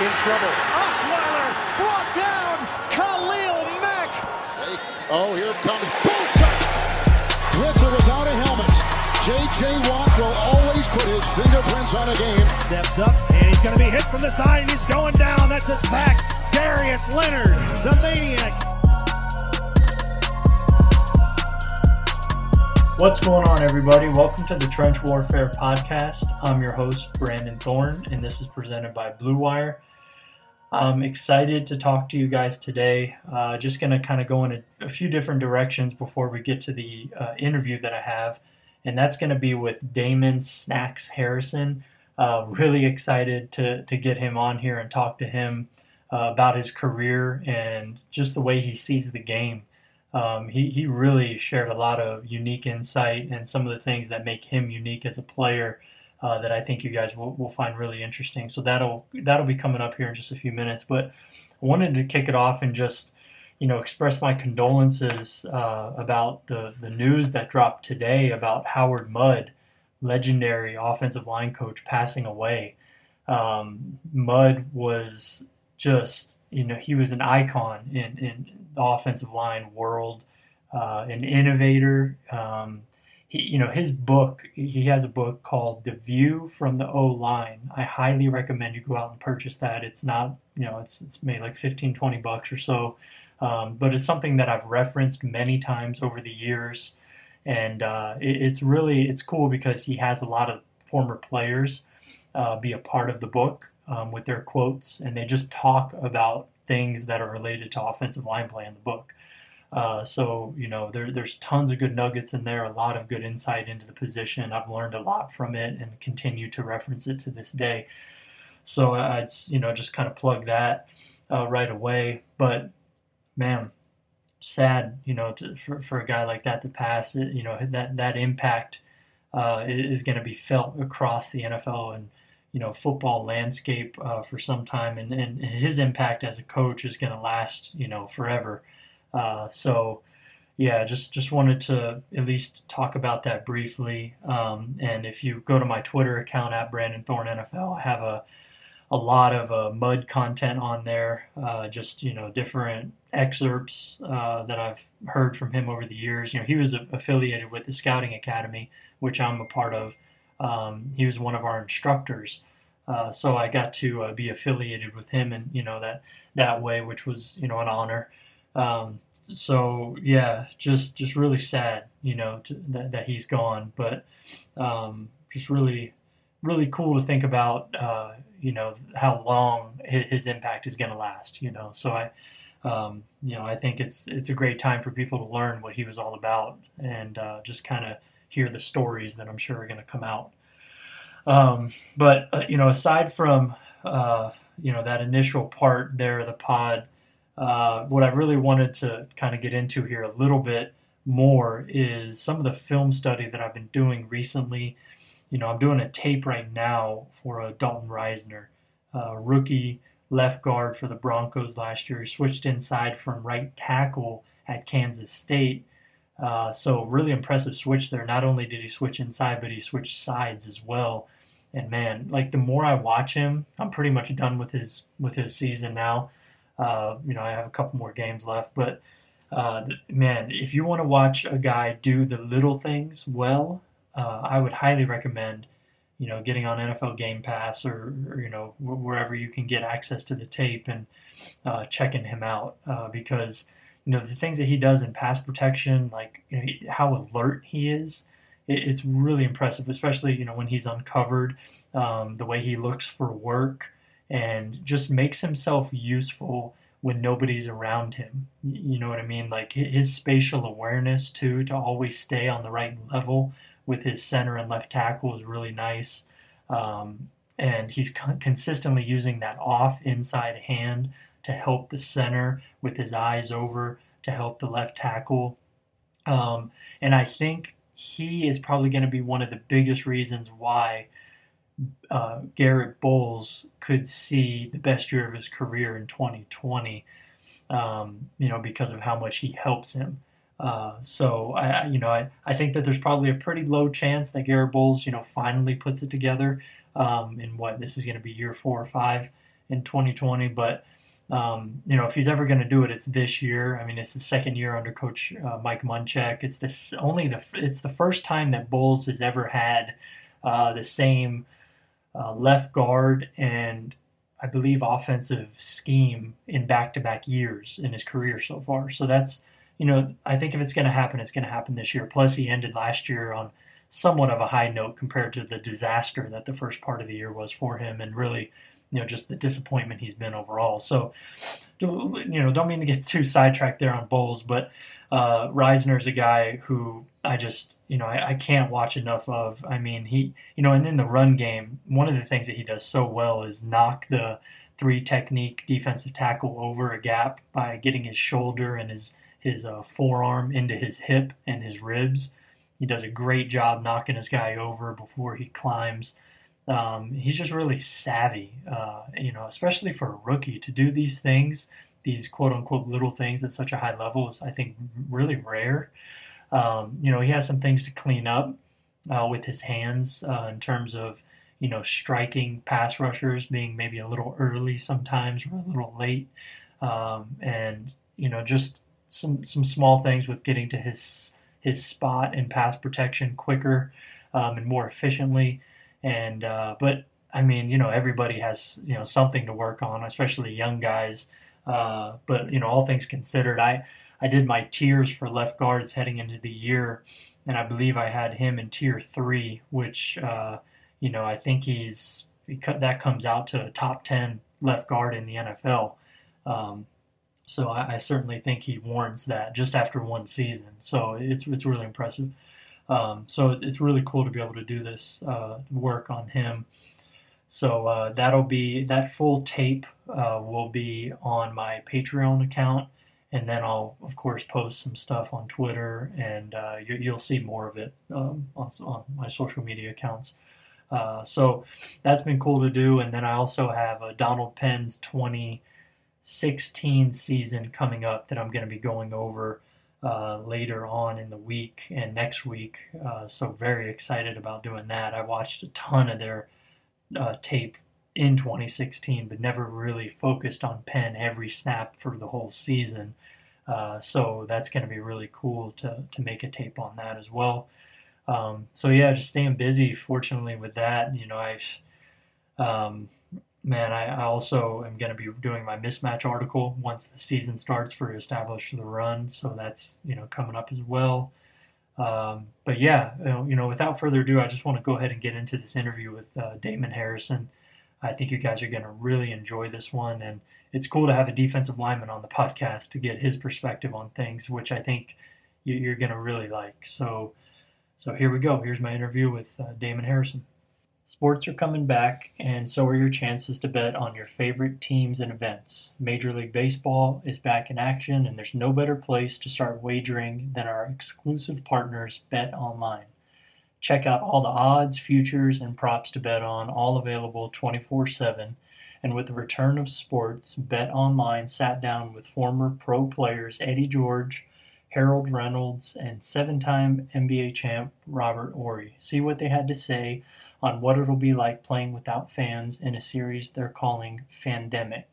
in trouble. Osweiler brought down. Khalil Mack. Oh, here comes Bosa. Griffin without a helmet. J.J. Watt will always put his fingerprints on a game. Steps up and he's going to be hit from the side and he's going down. That's a sack. Darius Leonard, the maniac. What's going on, everybody? Welcome to the Trench Warfare Podcast. I'm your host, Brandon Thorne, and this is presented by Blue Wire. I'm excited to talk to you guys today. Uh, just going to kind of go in a, a, few different directions before we get to the uh, interview that I have, and that's going to be with Damon Snacks Harrison. Uh, really excited to, to get him on here and talk to him uh, about his career and just the way he sees the game. Um, he, he really shared a lot of unique insight and some of the things that make him unique as a player uh, that I think you guys will, will find really interesting. So that'll that'll be coming up here in just a few minutes. But I wanted to kick it off and just you know express my condolences uh, about the the news that dropped today about Howard Mudd, legendary offensive line coach, passing away. Um, Mudd was just you know he was an icon in in the offensive line world, uh, an innovator. Um, he, you know, his book, he has a book called The View from the O Line. I highly recommend you go out and purchase that. It's not, you know, it's, it's made like 15, 20 bucks or so. Um, but it's something that I've referenced many times over the years. And uh, it, it's really, it's cool because he has a lot of former players uh, be a part of the book um, with their quotes. And they just talk about things that are related to offensive line play in the book. Uh, so you know there, there's tons of good nuggets in there, a lot of good insight into the position. I've learned a lot from it and continue to reference it to this day. So I'd you know just kind of plug that uh, right away. But man, sad you know to, for for a guy like that to pass. It, you know that that impact uh, is going to be felt across the NFL and you know football landscape uh, for some time, and, and his impact as a coach is going to last you know forever. Uh, so yeah, just just wanted to at least talk about that briefly. Um, and if you go to my Twitter account at Brandon Thorne NFL, I have a a lot of uh, Mudd content on there. Uh, just you know different excerpts uh, that I've heard from him over the years. You know he was affiliated with the Scouting Academy, which I'm a part of. Um, he was one of our instructors. Uh, so I got to uh, be affiliated with him, and you know that that way, which was you know an honor. Um, so yeah, just just really sad, you know, to, that that he's gone. But um, just really really cool to think about, uh, you know, how long his, his impact is going to last. You know, so I. Um, you know, I think it's it's a great time for people to learn what he was all about and uh, just kind of hear the stories that I'm sure are going to come out. Um, but uh, you know, aside from uh, you know that initial part there the pod, uh, what I really wanted to kind of get into here a little bit more is some of the film study that I've been doing recently. You know, I'm doing a tape right now for a Dalton Risner, uh, rookie left guard for the Broncos last year. He switched inside from right tackle at Kansas State. Uh, so really impressive switch there. Not only did he switch inside, but he switched sides as well. And man, like the more I watch him, I'm pretty much done with his with his season now. Uh, you know, I have a couple more games left, but uh, man, if you want to watch a guy do the little things well, uh, I would highly recommend, you know, getting on NFL Game Pass or, or you know wherever you can get access to the tape and uh, checking him out uh, because you know the things that he does in pass protection, like you know how alert he is. it's really impressive, especially you know when he's uncovered, um, the way he looks for work and just makes himself useful when nobody's around him. You know what I mean? Like his spatial awareness too, to always stay on the right level with his center and left tackle is really nice. Um, and he's con- consistently using that off inside hand to help the center with his eyes over to help the left tackle. Um, and I think he is probably going to be one of the biggest reasons why uh, Garett Bolles could see the best year of his career in 2020, um, you know, because of how much he helps him. Uh, so I, you know, I, I think that there's probably a pretty low chance that Garett Bolles, you know, finally puts it together. Um, in what this is going to be year four or five in 2020, but um, you know, if he's ever going to do it, it's this year. I mean, it's the second year under Coach uh, Mike Munchak. It's this only the it's the first time that Bolles has ever had uh, the same uh, left guard and I believe offensive scheme in back-to-back years in his career so far. So that's you know I think if it's going to happen, it's going to happen this year. Plus, he ended last year on somewhat of a high note compared to the disaster that the first part of the year was for him, and really you know just the disappointment he's been overall. So you know don't mean to get too sidetracked there on Bolles, but uh, Risner's a guy who I just, you know, I, I, can't watch enough of. I mean, he, you know, and in the run game, one of the things that he does so well is knock the three technique defensive tackle over a gap by getting his shoulder and his his uh, forearm into his hip and his ribs. He does a great job knocking his guy over before he climbs. Um, he's just really savvy, uh, you know, especially for a rookie to do these things, these quote unquote little things at such a high level is, I think, really rare. Um, you know, he has some things to clean up uh, with his hands uh, in terms of, you know, striking pass rushers, being maybe a little early sometimes or a little late, um, and you know, just some some small things with getting to his his spot in pass protection quicker um, and more efficiently. And uh, but I mean, you know, everybody has you know something to work on, especially young guys. Uh, but you know, all things considered, I I did my tiers for left guards heading into the year, and I believe I had him in tier three, which uh, you know I think he's that comes out to a top ten left guard in the NFL. Um, so I, I, certainly think he warrants that just after one season. So it's it's really impressive. Um, so it's really cool to be able to do this uh, work on him. So uh, that'll be that full tape uh, will be on my Patreon account and then I'll of course post some stuff on Twitter, and uh, you, will see more of it um, on, on, my social media accounts. Uh, so that's been cool to do, and then I also have Donald Penn's 2016 season coming up that I'm going to be going over uh, later on in the week and next week. Uh, so very excited about doing that. I watched a ton of their uh, tape in 2016, but never really focused on Penn every snap for the whole season. Uh, so that's going to be really cool to, to make a tape on that as well. Um, so yeah, just staying busy. Fortunately, with that, you know, I, um, man, I, I, also am going to be doing my mismatch article once the season starts for Establish the Run. So that's you know coming up as well. Um, but yeah, you know, without further ado, I just want to go ahead and get into this interview with uh, Damon Harrison. I think you guys are going to really enjoy this one. And it's cool to have a defensive lineman on the podcast to get his perspective on things, which I think you're going to really like. So, so here we go. Here's my interview with uh, Damon Harrison. Sports are coming back, and so are your chances to bet on your favorite teams and events. Major League Baseball is back in action, and there's no better place to start wagering than our exclusive partners, Bet Online. Check out all the odds, futures, and props to bet on, all available 24 7. And with the return of sports, Bet Online sat down with former pro players Eddie George, Harold Reynolds, and seven time NBA champ Robert Horry. See what they had to say on what it'll be like playing without fans in a series they're calling Fandemic.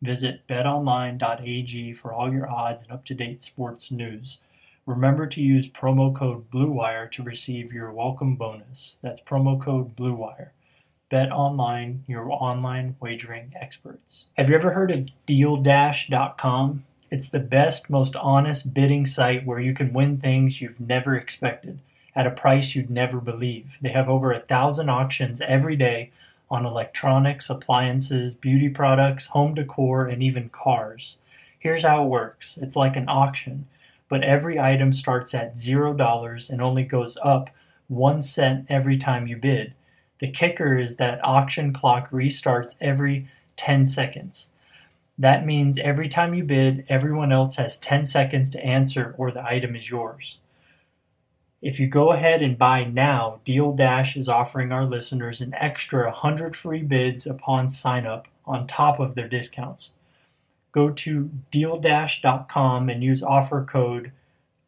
Visit betonline.ag for all your odds and up to date sports news. Remember to use promo code BLUEWIRE to receive your welcome bonus. That's promo code BLUEWIRE. Bet online, your online wagering experts. Have you ever heard of DealDash.com? It's the best, most honest bidding site where you can win things you've never expected at a price you'd never believe. They have over a thousand auctions every day on electronics, appliances, beauty products, home decor, and even cars. Here's how it works it's like an auction, but every item starts at $0 and only goes up one cent every time you bid. The kicker is that auction clock restarts every 10 seconds. That means every time you bid, everyone else has 10 seconds to answer or the item is yours. If you go ahead and buy now, Deal Dash is offering our listeners an extra 100 free bids upon sign up on top of their discounts. Go to dealdash.com and use offer code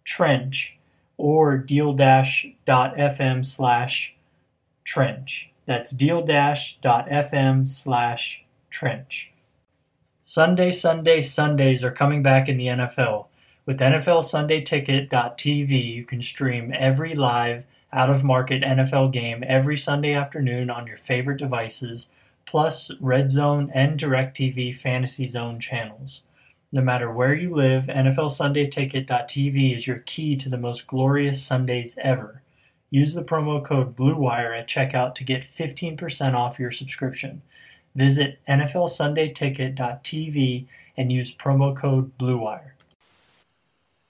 TRENCH or dealdash.fm slash trench. That's dealdash.fm slash trench. Sunday, Sunday, Sundays are coming back in the NFL. With NFL Sunday Ticket.tv, you can stream every live, out of market NFL game every Sunday afternoon on your favorite devices, plus Red Zone and DirecTV Fantasy Zone channels. No matter where you live, NFL Sunday Ticket.tv is your key to the most glorious Sundays ever. Use the promo code BLUEWIRE at checkout to get 15% off your subscription. Visit NFLSundayTicket.tv and use promo code BLUEWIRE.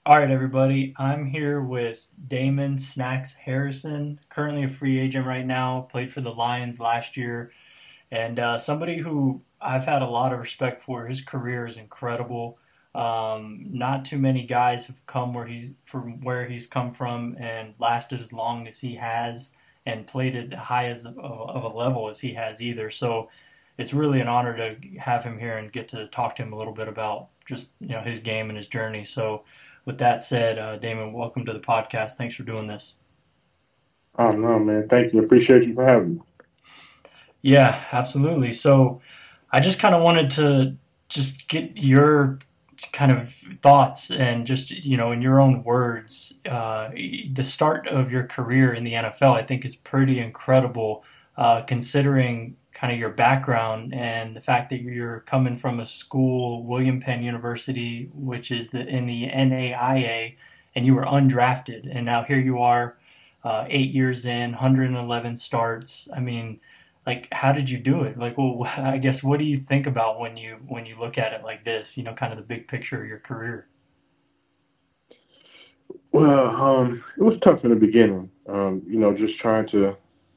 All right, everybody, I'm here with Damon Snacks Harrison, currently a free agent right now, played for the Lions last year, and uh, somebody who I've had a lot of respect for. His career is incredible. Um, not too many guys have come where he's from where he's come from and lasted as long as he has and played at high as of, of a level as he has either. So it's really an honor to have him here and get to talk to him a little bit about just you know his game and his journey. So, with that said, uh, Damon, welcome to the podcast. Thanks for doing this. Oh no, man! Thank you. Appreciate you for having me. Yeah, absolutely. So, I just kind of wanted to just get your kind of thoughts and just you know in your own words uh, the start of your career in the nfl i think is pretty incredible uh, considering kind of your background and the fact that you're coming from a school, William Penn University, which is the in the NAIA, and you were undrafted, and now here you are, uh, eight years in, 111 starts. I mean, like, how did you do it? Like, well, I guess what do you think about when you when you look at it like this? You know, kind of the big picture of your career. Well, um, it was tough in the beginning. Um, you know, just trying to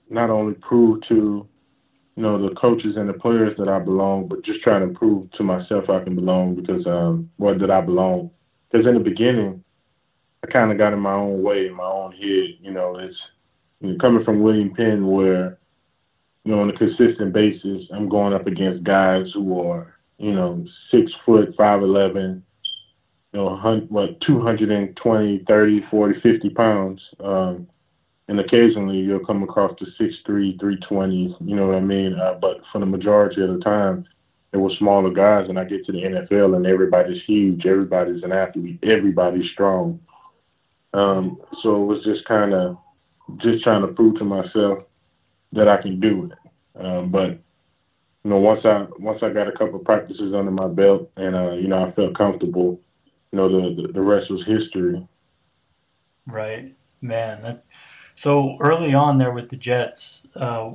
not only prove to you know, the coaches and the players that I belong, but just trying to prove to myself I can belong because, um, what did I belong? Because in the beginning, I kind of got in my own way, in my own head. You know, it's you know, coming from William Penn, where, you know, on a consistent basis, I'm going up against guys who are, you know, six foot, five eleven, you know, what, 220, 30, 40, 50 pounds. Um, and occasionally you'll come across the six three, three twenties. You know what I mean? Uh, but for the majority of the time, it was smaller guys. And I get to the NFL, and everybody's huge. Everybody's an athlete. Everybody's strong. Um, so it was just kind of just trying to prove to myself that I can do it. Um, but you know, once I once I got a couple of practices under my belt, and uh, you know, I felt comfortable. You know, the the, the rest was history. Right, man. That's so early on there with the Jets, uh,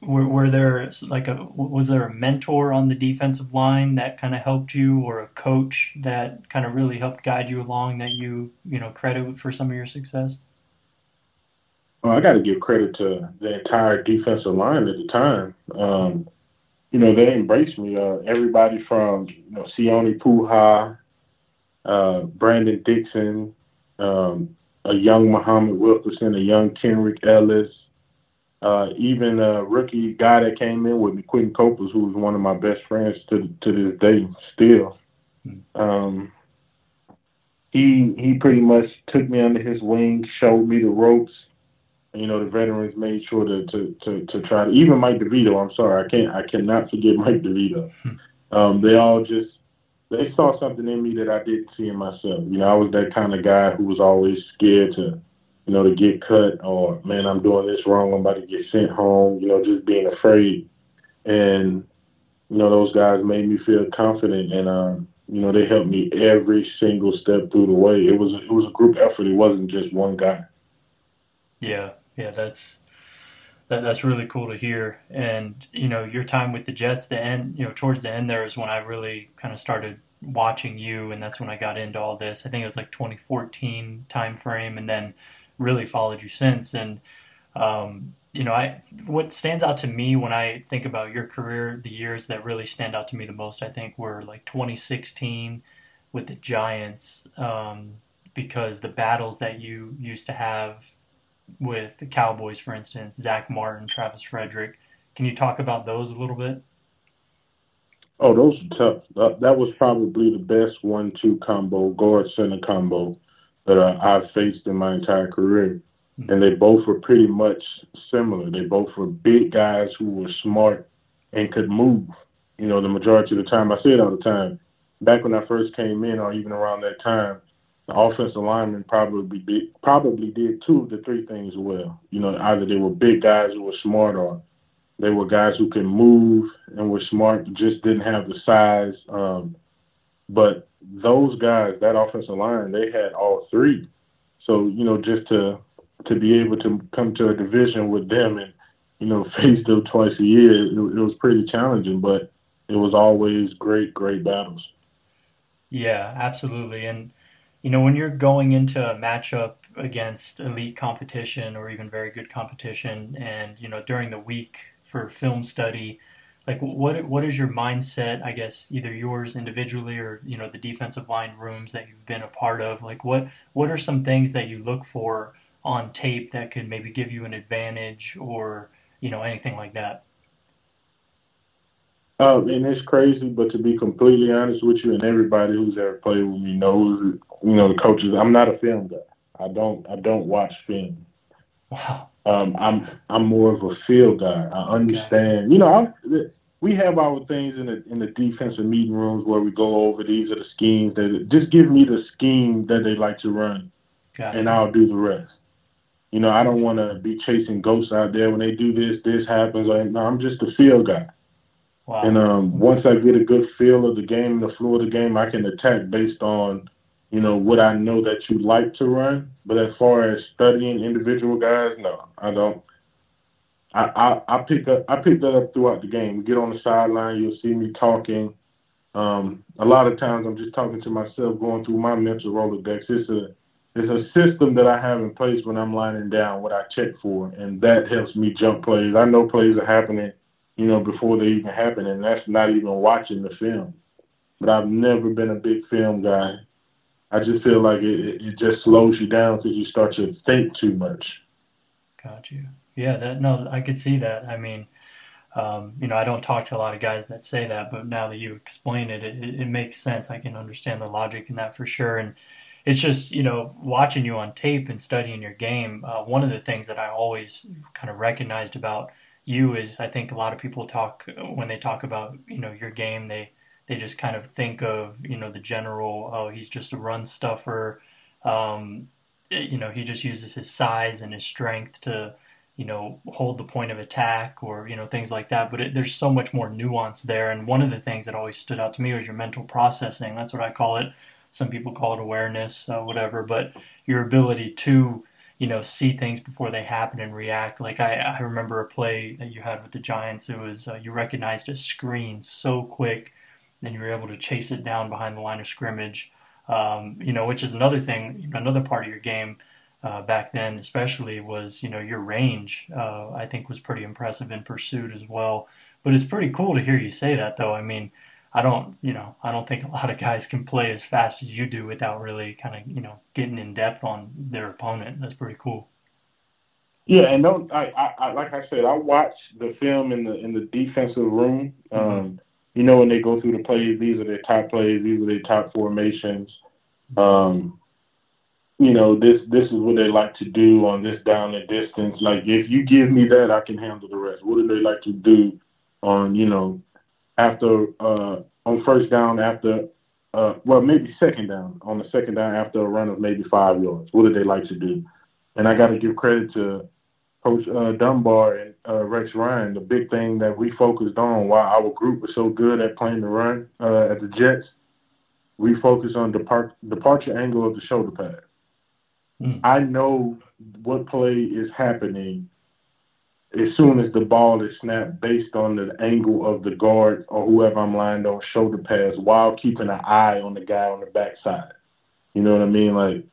were, were, there like a was there a mentor on the defensive line that kind of helped you, or a coach that kind of really helped guide you along that you you know credit for some of your success? Well, I got to give credit to the entire defensive line at the time. Um, you know, they embraced me. Uh, everybody from you know Sione Pouha, uh, Brandon Dixon, um, a young Muhammad Wilkerson, a young Kenrick Ellis, uh, even a rookie guy that came in with me, Quinton Coples, who was one of my best friends to to this day still. Um, he he pretty much took me under his wing, showed me the ropes. You know, the veterans made sure to to to, to try to even Mike DeVito. I'm sorry, I can't I cannot forget Mike DeVito. Um, they all just they saw something in me that I didn't see in myself. You know, I was that kind of guy who was always scared to, you know, to get cut or man, I'm doing this wrong. I'm about to get sent home. You know, just being afraid. And you know, those guys made me feel confident, and um, You know, they helped me every single step through the way. It was it was a group effort. It wasn't just one guy. Yeah, yeah, that's that, that's really cool to hear. And you know, your time with the Jets, the end, you know, towards the end there is when I really kind of started watching you, and that's when I got into all this. I think it was like 2014 time frame, and then really followed you since. And um, you know, I what stands out to me when I think about your career, the years that really stand out to me the most, I think, were like 2016 with the Giants, um, because the battles that you used to have with the Cowboys, for instance, Zack Martin, Travis Frederick. Can you talk about those a little bit? Oh, those are tough. That, that was probably the best one-two combo, guard center combo that uh, I've faced in my entire career and they both were pretty much similar. They both were big guys who were smart and could move. You know, the majority of the time, I say it all the time. Back when I first came in, or even around that time, the offensive linemen probably did, probably did two of the three things well. You know, either they were big guys who were smart, or they were guys who can move and were smart, just didn't have the size. Um, but those guys, that offensive line, they had all three. So you know, just to to be able to come to a division with them and you know face them twice a year, it, it was pretty challenging, but it was always great, great battles. Yeah, absolutely, and you know when you're going into a matchup against elite competition or even very good competition, and you know during the week for film study like what what is your mindset i guess either yours individually or you know the defensive line rooms that you've been a part of like what what are some things that you look for on tape that could maybe give you an advantage or you know anything like that? Uh, and it's crazy, but to be completely honest with you, and everybody who's ever played with me knows, you know, the coaches. I'm not a film guy. I don't. I don't watch film. Wow. Um, I'm. I'm more of a feel guy. I understand. Okay. You know, I, we have our things in the in the defensive meeting rooms where we go over these are the schemes that just give me the scheme that they like to run, gotcha. and I'll do the rest. You know, I don't want to be chasing ghosts out there when they do this, this happens. Like, no, I'm just a feel guy. Wow. And um, once I get a good feel of the game, the flow of the game, I can attack based on, you know, what I know that you like to run. But as far as studying individual guys, no, I don't. I, I, I pick up I pick that up throughout the game. We get on the sideline, you'll see me talking. Um, a lot of times I'm just talking to myself, going through my mental Rolodex. It's a it's a system that I have in place when I'm lining down what I check for, and that helps me jump plays. I know plays are happening, you know, before they even happen, and that's not even watching the film. But I've never been a big film guy. I just feel like it, it just slows you down because you start to think too much. Got you. Yeah, that no, I could see that. I mean, um, you know, I don't talk to a lot of guys that say that, but now that you explain it, it, it makes sense. I can understand the logic in that for sure. And it's just you know watching you on tape and studying your game. Uh, one of the things that I always kind of recognized about you is I think a lot of people talk when they talk about you know your game they they just kind of think of you know the general oh he's just a run stuffer. Um, you know he just uses his size and his strength to you know hold the point of attack or you know things like that. But it, there's so much more nuance there. And one of the things that always stood out to me was your mental processing. That's what I call it. Some people call it awareness, uh, whatever. But your ability to, you know, see things before they happen and react. Like I, I remember a play that you had with the Giants. It was uh, you recognized a screen so quick, and you were able to chase it down behind the line of scrimmage. Um, you know, which is another thing, another part of your game. Uh, back then, especially, was you know your range. Uh, I think was pretty impressive in pursuit as well. But it's pretty cool to hear you say that, though. I mean, I don't, you know, I don't think a lot of guys can play as fast as you do without really kind of, you know, getting in depth on their opponent. That's pretty cool. Yeah, and don't I, I, I like I said, I watch the film in the in the defensive room. Mm-hmm. Um, you know, when they go through the plays, these are their top plays, these are their top formations. Um, you know, this this is what they like to do on this down and distance. Like if you give me that, I can handle the rest. What do they like to do on, you know, after uh, on first down after uh, well maybe second down on the second down after a run of maybe five yards. What do they like to do? And I got to give credit to Coach uh, Dunbar and uh, Rex Ryan. The big thing that we focused on while our group was so good at playing the run uh, at the Jets refocus on depart, departure angle of the shoulder pad. Mm. I know what play is happening as soon as the ball is snapped based on the angle of the guard or whoever I'm lined on shoulder pads while keeping an eye on the guy on the backside. You know what I mean? Like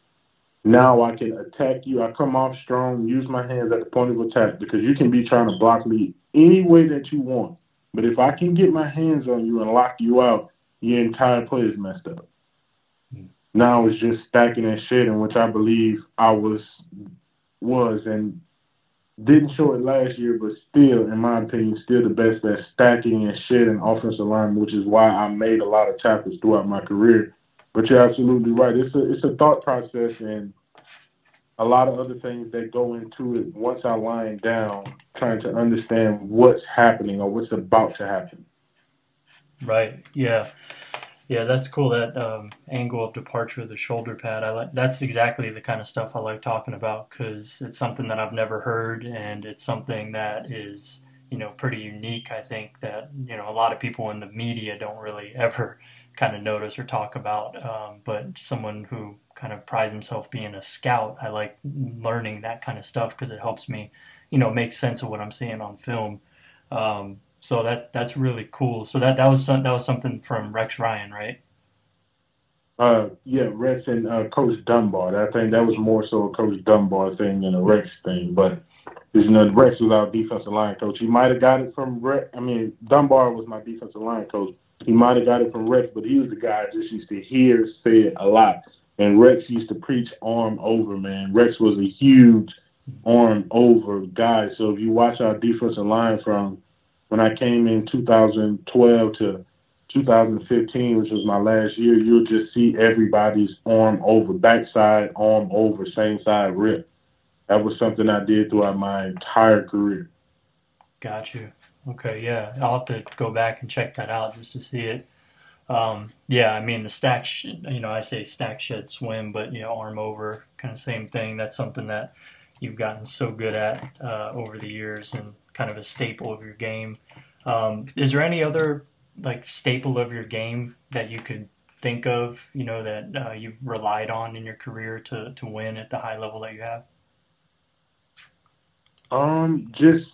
now I can attack you. I come off strong, use my hands at the point of attack because you can be trying to block me any way that you want. But if I can get my hands on you and lock you out, your entire play is messed up. Mm. Now it's just stacking that shit and shitting, which I believe I was was and didn't show it last year, but still, in my opinion, still the best at stacking and shedding offensive line, which is why I made a lot of tackles throughout my career. But you're absolutely right. It's a it's a thought process and a lot of other things that go into it once I line down, trying to understand what's happening or what's about to happen. Right. Yeah. Yeah, that's cool. That um, angle of departure the shoulder pad. I like. That's exactly the kind of stuff I like talking about because it's something that I've never heard, and it's something that is you know pretty unique. I think that you know a lot of people in the media don't really ever kind of notice or talk about. Um, but someone who kind of prides himself being a scout, I like learning that kind of stuff because it helps me, you know, make sense of what I'm seeing on film. Um, so that that's really cool. So that that was some, that was something from Rex Ryan, right? Uh, yeah, Rex and uh, Coach Dunbar. I think that was more so a Coach Dunbar thing than a Rex thing. But you know, Rex was our defensive line coach. He might have got it from Rex. I mean, Dunbar was my defensive line coach. He might have got it from Rex, but he was the guy I just used to hear say it a lot. And Rex used to preach arm over, man. Rex was a huge arm over guy. So if you watch our defensive line from when I came in 2012 to 2015, which was my last year, you'll just see everybody's arm over, backside, arm over, same side rip. That was something I did throughout my entire career. Got you. Okay, yeah. I'll have to go back and check that out just to see it. Um, yeah, I mean the stack, you know, I say stack shed swim, but you know, arm over, kind of same thing. That's something that you've gotten so good at uh, over the years, and kind of a staple of your game. Um, is there any other like staple of your game that you could think of, you know, that uh, you've relied on in your career to to win at the high level that you have? Um, just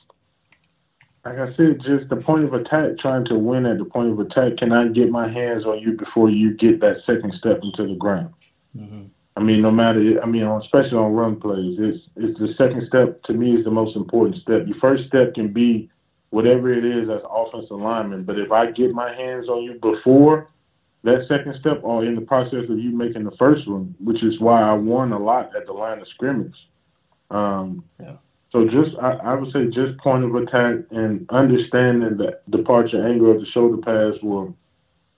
like I said, just the point of attack, trying to win at the point of attack. Can I get my hands on you before you get that second step into the ground? Mm-hmm. I mean, no matter, I mean, especially on run plays, it's it's the second step to me is the most important step. Your first step can be whatever it is as offensive lineman, but if I get my hands on you before that second step, or in the process of you making the first one, which is why I won a lot at the line of scrimmage. Um, yeah. So just, I, I would say, just point of attack and understanding the departure angle of the shoulder pads were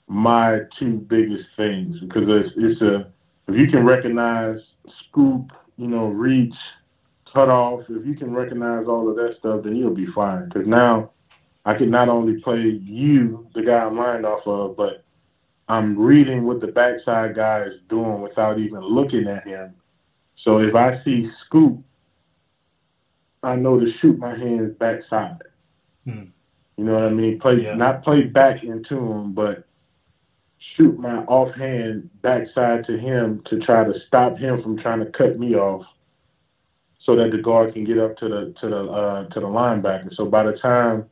my two biggest things because it's, it's a if you can recognize scoop, you know, reach, cut off, if you can recognize all of that stuff, then you'll be fine. Because now I can not only play you, the guy I'm lined off of, but I'm reading what the backside guy is doing without even looking at him. So if I see scoop, I know to shoot my hands backside. Hmm. You know what I mean? Play yeah. not play back into him, but shoot my offhand backside to him to try to stop him from trying to cut me off so that the guard can get up to the to the uh, to the linebacker. So by the time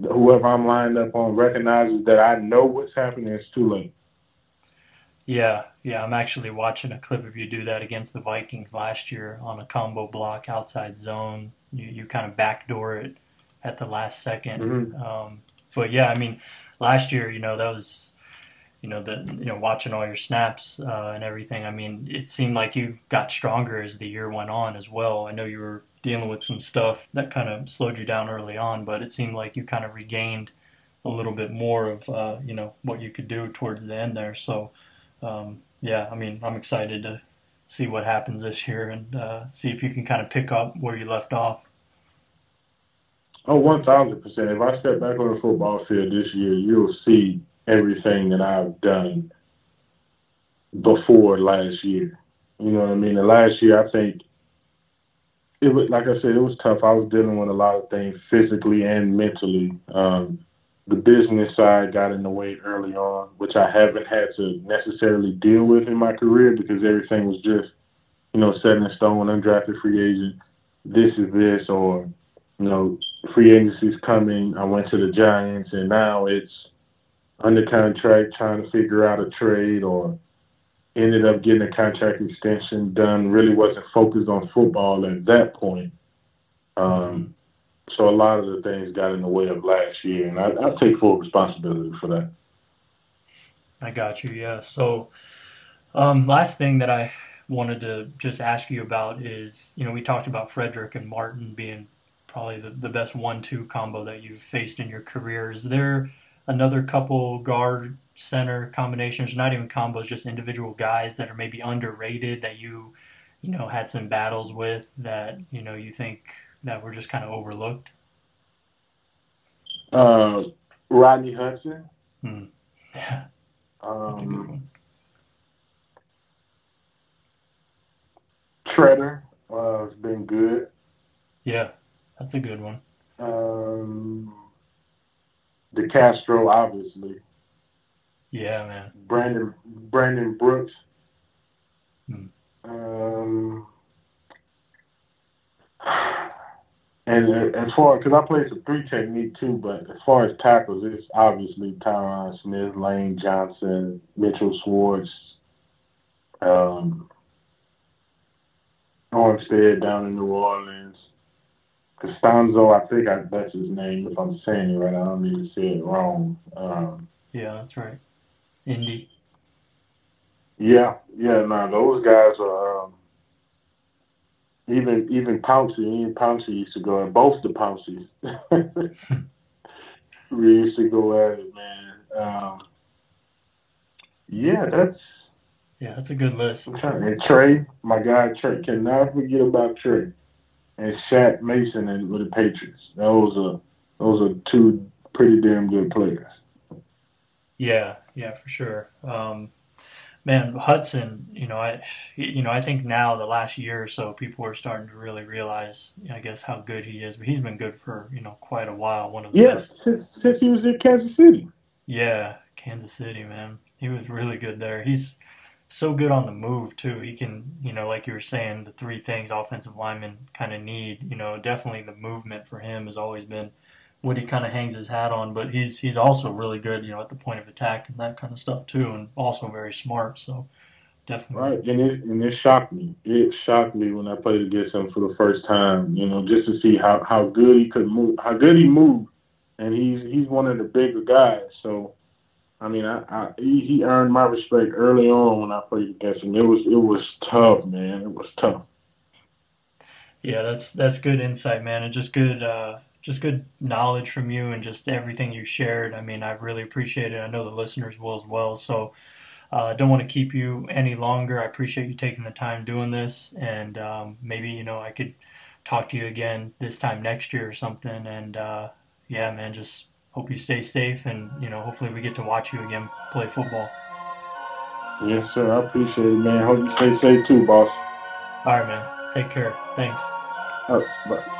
whoever I'm lined up on recognizes that I know what's happening, it's too late. Yeah, yeah, I'm actually watching a clip of you do that against the Vikings last year on a combo block outside zone. You you kind of backdoor it at the last 2nd mm-hmm. um, but yeah, I mean, last year, you know, that was you know the you know watching all your snaps uh, and everything. I mean, it seemed like you got stronger as the year went on as well. I know you were dealing with some stuff that kind of slowed you down early on, but it seemed like you kind of regained a little bit more of uh, you know what you could do towards the end there. So um, yeah, I mean, I'm excited to see what happens this year and uh, see if you can kind of pick up where you left off. Oh, one thousand percent. If I step back on the football field this year, you'll see everything that I've done before last year. You know what I mean? And last year, I think it was like I said, it was tough. I was dealing with a lot of things physically and mentally. Um, the business side got in the way early on, which I haven't had to necessarily deal with in my career because everything was just, you know, set in stone, undrafted free agent. This is this, or you know, free agency's coming. I went to the Giants, and now it's under contract, trying to figure out a trade, or ended up getting a contract extension done. Really wasn't focused on football at that point. Um, so a lot of the things got in the way of last year, and I, I take full responsibility for that. I got you. Yeah. So, um, last thing that I wanted to just ask you about is, you know, we talked about Frederick and Martin being probably the, the best one-two combo that you've faced in your career. Is there another couple guard center combinations, not even combos, just individual guys that are maybe underrated that you, you know, had some battles with that you know you think that were just kind of overlooked? Uh, Rodney Hudson. Hmm. Yeah, that's a good Um, one. Treader uh, has been good. Yeah, that's a good one. Um, DeCastro, obviously. Yeah, man. Brandon Brandon Brooks. Hmm. Um, and uh, as far because I play some three technique too, but as far as tackles, it's obviously Tyron Smith, Lane Johnson, Mitchell Schwartz, um, Armstead down in New Orleans. Castonzo, I think I, that's his name. If I'm saying it right, I don't need to say it wrong. Um, Yeah, that's right. Indy. Yeah, yeah, no, those guys are um, even even Pouncey, even Pouncey used to go at both the Pounceys. we used to go at it, man. Um, yeah, that's Yeah, that's a good list. And Trey, my guy Trey, cannot forget about Trey and Shaq Mason and with the Patriots. Those are those are two pretty damn good players. Yeah, yeah, for sure. Um, man, Hudson, you know, I, you know, I think now the last year or so, people are starting to really realize, I guess, how good he is. But he's been good for you know quite a while. One of the Yes, best. since, since he was in Kansas City. Yeah, Kansas City, man, he was really good there. He's so good on the move too. He can, you know, like you were saying, the three things offensive linemen kind of need. You know, definitely the movement for him has always been what he kind of hangs his hat on. But he's he's also really good, you know, at the point of attack and that kind of stuff too, and also very smart. So definitely, Right, and it and it shocked me. It shocked me when I played against him for the first time. You know, just to see how how good he could move, how good he moved, and he's he's one of the bigger guys. So, I mean, I, I he, earned my respect early on when I played against him. It was it was tough, man. It was tough. Yeah, that's that's good insight, man, and just good uh, just good knowledge from you and just everything you shared. I mean, I really appreciate it. I know the listeners will as well. So, uh, don't want to keep you any longer. I appreciate you taking the time doing this, and um, maybe you know I could talk to you again this time next year or something. And uh, yeah, man, just hope you stay safe, and you know, hopefully we get to watch you again play football. Yes, sir. I appreciate it, man. Hope you stay safe too, boss. All right, man. Take care. Thanks. All right, bye.